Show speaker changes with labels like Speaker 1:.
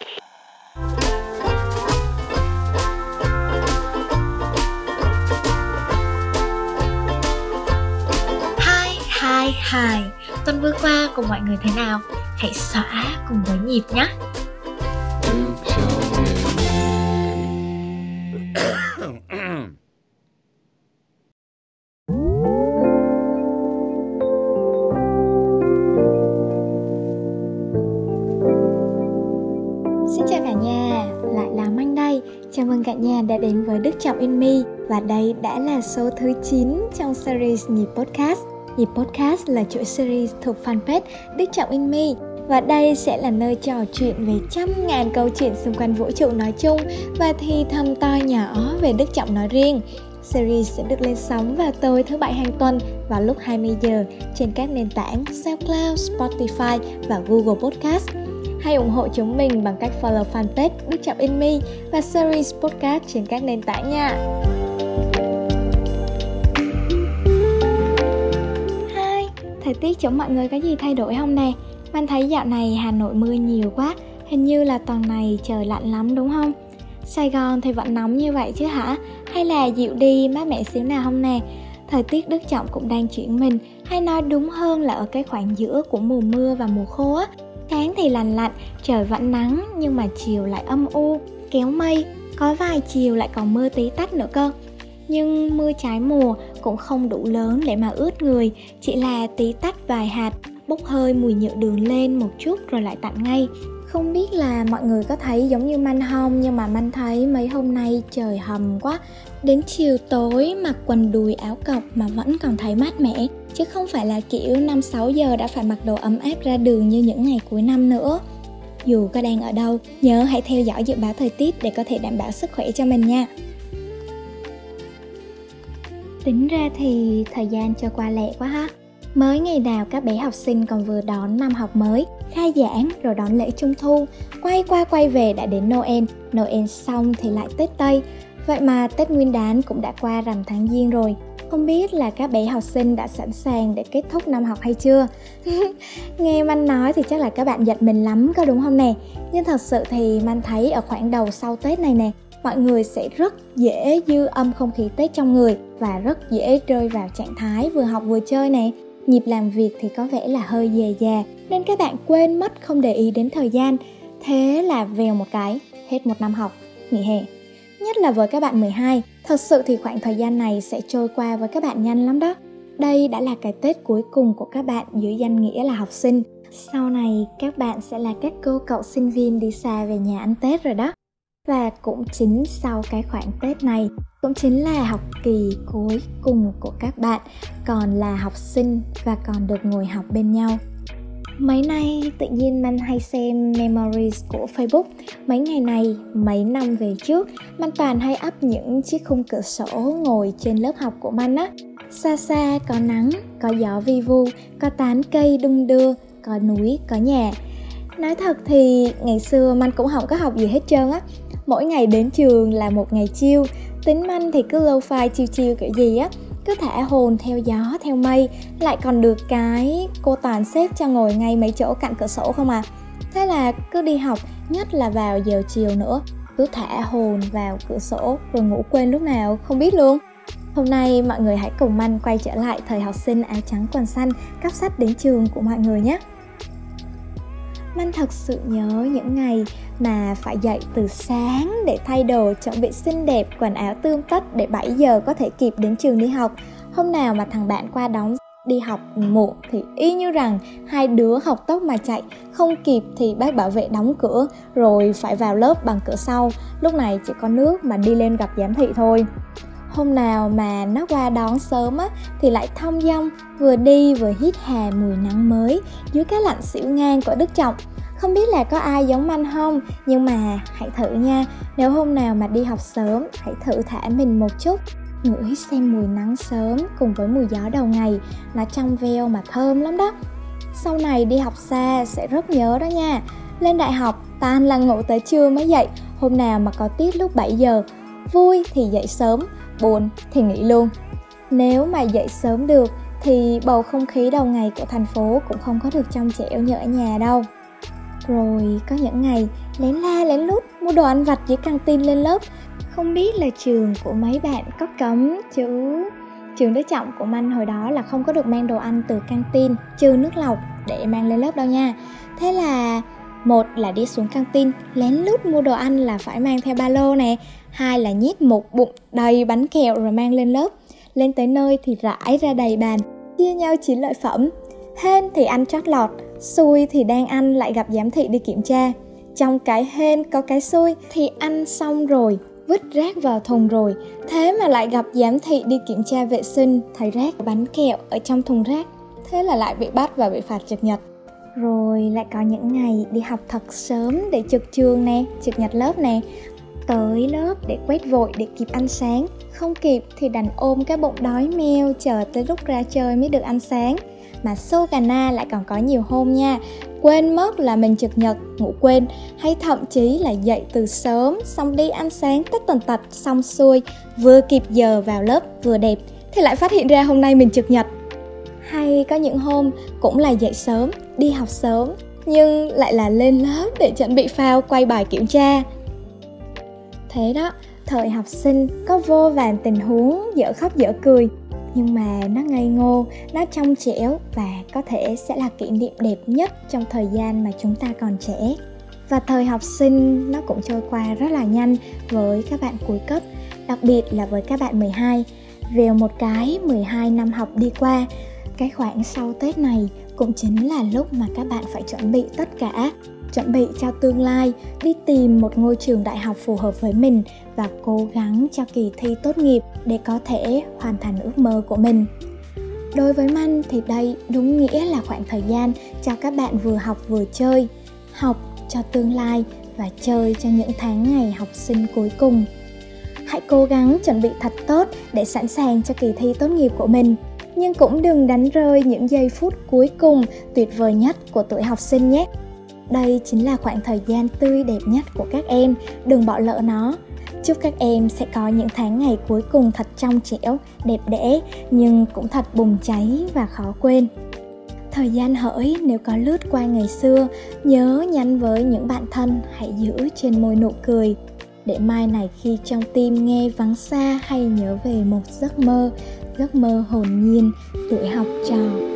Speaker 1: Hi, hi, hi Tuần vừa qua cùng mọi người thế nào? Hãy xóa cùng với nhịp nhé
Speaker 2: Xin chào cả nhà, lại là Manh đây Chào mừng cả nhà đã đến với Đức Trọng In Me Và đây đã là số thứ 9 trong series Nhịp Podcast Nhịp Podcast là chuỗi series thuộc fanpage Đức Trọng In Me và đây sẽ là nơi trò chuyện về trăm ngàn câu chuyện xung quanh vũ trụ nói chung và thì thầm to nhỏ về Đức Trọng nói riêng. Series sẽ được lên sóng vào tối thứ bảy hàng tuần vào lúc 20 giờ trên các nền tảng SoundCloud, Spotify và Google Podcast. Hãy ủng hộ chúng mình bằng cách follow fanpage Đức Trọng In Me và series podcast trên các nền tảng nha. Hi, thời tiết chỗ mọi người có gì thay đổi không nè? Mình thấy dạo này Hà Nội mưa nhiều quá, hình như là tuần này trời lạnh lắm đúng không? Sài Gòn thì vẫn nóng như vậy chứ hả? Hay là dịu đi mát mẻ xíu nào không nè? Thời tiết Đức Trọng cũng đang chuyển mình, hay nói đúng hơn là ở cái khoảng giữa của mùa mưa và mùa khô á. Sáng thì lành lạnh, trời vẫn nắng nhưng mà chiều lại âm u, kéo mây, có vài chiều lại còn mưa tí tách nữa cơ. Nhưng mưa trái mùa cũng không đủ lớn để mà ướt người, chỉ là tí tách vài hạt, bốc hơi mùi nhựa đường lên một chút rồi lại tạnh ngay. Không biết là mọi người có thấy giống như manh không nhưng mà manh thấy mấy hôm nay trời hầm quá. Đến chiều tối mặc quần đùi áo cộc mà vẫn còn thấy mát mẻ. Chứ không phải là kiểu 5-6 giờ đã phải mặc đồ ấm áp ra đường như những ngày cuối năm nữa. Dù có đang ở đâu, nhớ hãy theo dõi dự báo thời tiết để có thể đảm bảo sức khỏe cho mình nha. Tính ra thì thời gian trôi qua lẹ quá ha. Mới ngày nào các bé học sinh còn vừa đón năm học mới, khai giảng rồi đón lễ trung thu, quay qua quay về đã đến Noel, Noel xong thì lại Tết Tây. Vậy mà Tết Nguyên đán cũng đã qua rằm tháng Giêng rồi. Không biết là các bé học sinh đã sẵn sàng để kết thúc năm học hay chưa? Nghe Manh nói thì chắc là các bạn giật mình lắm có đúng không nè? Nhưng thật sự thì Manh thấy ở khoảng đầu sau Tết này nè, mọi người sẽ rất dễ dư âm không khí Tết trong người và rất dễ rơi vào trạng thái vừa học vừa chơi nè nhịp làm việc thì có vẻ là hơi dè dà, nên các bạn quên mất không để ý đến thời gian. Thế là vèo một cái, hết một năm học, nghỉ hè. Nhất là với các bạn 12 thật sự thì khoảng thời gian này sẽ trôi qua với các bạn nhanh lắm đó. Đây đã là cái tết cuối cùng của các bạn dưới danh nghĩa là học sinh. Sau này, các bạn sẽ là các cô cậu sinh viên đi xa về nhà ăn tết rồi đó và cũng chính sau cái khoảng Tết này cũng chính là học kỳ cuối cùng của các bạn còn là học sinh và còn được ngồi học bên nhau. Mấy nay tự nhiên Man hay xem memories của Facebook. Mấy ngày này, mấy năm về trước Man toàn hay up những chiếc khung cửa sổ ngồi trên lớp học của Man á. Xa xa có nắng, có gió vi vu, có tán cây đung đưa, có núi, có nhà. Nói thật thì ngày xưa Man cũng không có học gì hết trơn á mỗi ngày đến trường là một ngày chiêu. Tính manh thì cứ lâu phai chiêu chiêu kiểu gì á, cứ thả hồn theo gió, theo mây. Lại còn được cái cô toàn xếp cho ngồi ngay mấy chỗ cạnh cửa sổ không à. Thế là cứ đi học, nhất là vào giờ chiều nữa. Cứ thả hồn vào cửa sổ rồi ngủ quên lúc nào không biết luôn. Hôm nay mọi người hãy cùng Manh quay trở lại thời học sinh áo trắng quần xanh, cắp sách đến trường của mọi người nhé. Minh thật sự nhớ những ngày mà phải dậy từ sáng để thay đồ, chuẩn bị xinh đẹp, quần áo tươm tất để 7 giờ có thể kịp đến trường đi học. Hôm nào mà thằng bạn qua đóng đi học muộn thì y như rằng hai đứa học tốc mà chạy, không kịp thì bác bảo vệ đóng cửa, rồi phải vào lớp bằng cửa sau. Lúc này chỉ có nước mà đi lên gặp giám thị thôi hôm nào mà nó qua đón sớm á, thì lại thong dong, vừa đi vừa hít hà mùi nắng mới dưới cái lạnh xỉu ngang của đức trọng. Không biết là có ai giống anh không, nhưng mà hãy thử nha. Nếu hôm nào mà đi học sớm, hãy thử thả mình một chút. Ngửi xem mùi nắng sớm cùng với mùi gió đầu ngày nó trong veo mà thơm lắm đó. Sau này đi học xa sẽ rất nhớ đó nha. Lên đại học tan là ngủ tới trưa mới dậy. Hôm nào mà có tiết lúc 7 giờ, vui thì dậy sớm buồn thì nghỉ luôn. Nếu mà dậy sớm được thì bầu không khí đầu ngày của thành phố cũng không có được trong trẻo như ở nhà đâu. Rồi có những ngày lén la lén lút mua đồ ăn vặt dưới căng tin lên lớp. Không biết là trường của mấy bạn có cấm chứ? Trường đứa trọng của manh hồi đó là không có được mang đồ ăn từ căng tin trừ nước lọc để mang lên lớp đâu nha. Thế là một là đi xuống căng tin, lén lút mua đồ ăn là phải mang theo ba lô nè. Hai là nhét một bụng đầy bánh kẹo rồi mang lên lớp. Lên tới nơi thì rải ra đầy bàn, chia nhau chín lợi phẩm. Hên thì ăn chót lọt, xui thì đang ăn lại gặp giám thị đi kiểm tra. Trong cái hên có cái xui thì ăn xong rồi, vứt rác vào thùng rồi. Thế mà lại gặp giám thị đi kiểm tra vệ sinh, thấy rác bánh kẹo ở trong thùng rác. Thế là lại bị bắt và bị phạt trực nhật rồi, lại có những ngày đi học thật sớm để trực trường nè, trực nhật lớp nè. Tới lớp để quét vội để kịp ăn sáng. Không kịp thì đành ôm cái bụng đói meo, chờ tới lúc ra chơi mới được ăn sáng. Mà Sogana lại còn có nhiều hôm nha, quên mất là mình trực nhật, ngủ quên. Hay thậm chí là dậy từ sớm, xong đi ăn sáng tất tần tật, xong xuôi. Vừa kịp giờ vào lớp, vừa đẹp. Thì lại phát hiện ra hôm nay mình trực nhật hay có những hôm cũng là dậy sớm, đi học sớm, nhưng lại là lên lớp để chuẩn bị phao quay bài kiểm tra. Thế đó, thời học sinh có vô vàn tình huống dở khóc dở cười, nhưng mà nó ngây ngô, nó trong trẻo và có thể sẽ là kỷ niệm đẹp nhất trong thời gian mà chúng ta còn trẻ. Và thời học sinh nó cũng trôi qua rất là nhanh với các bạn cuối cấp, đặc biệt là với các bạn 12 vèo một cái 12 năm học đi qua cái khoảng sau Tết này cũng chính là lúc mà các bạn phải chuẩn bị tất cả. Chuẩn bị cho tương lai, đi tìm một ngôi trường đại học phù hợp với mình và cố gắng cho kỳ thi tốt nghiệp để có thể hoàn thành ước mơ của mình. Đối với manh thì đây đúng nghĩa là khoảng thời gian cho các bạn vừa học vừa chơi, học cho tương lai và chơi cho những tháng ngày học sinh cuối cùng. Hãy cố gắng chuẩn bị thật tốt để sẵn sàng cho kỳ thi tốt nghiệp của mình nhưng cũng đừng đánh rơi những giây phút cuối cùng tuyệt vời nhất của tuổi học sinh nhé. Đây chính là khoảng thời gian tươi đẹp nhất của các em. Đừng bỏ lỡ nó. Chúc các em sẽ có những tháng ngày cuối cùng thật trong trẻo, đẹp đẽ, nhưng cũng thật bùng cháy và khó quên. Thời gian hỡi nếu có lướt qua ngày xưa, nhớ nhắn với những bạn thân hãy giữ trên môi nụ cười. Để mai này khi trong tim nghe vắng xa hay nhớ về một giấc mơ giấc mơ hồn nhiên tuổi học trò.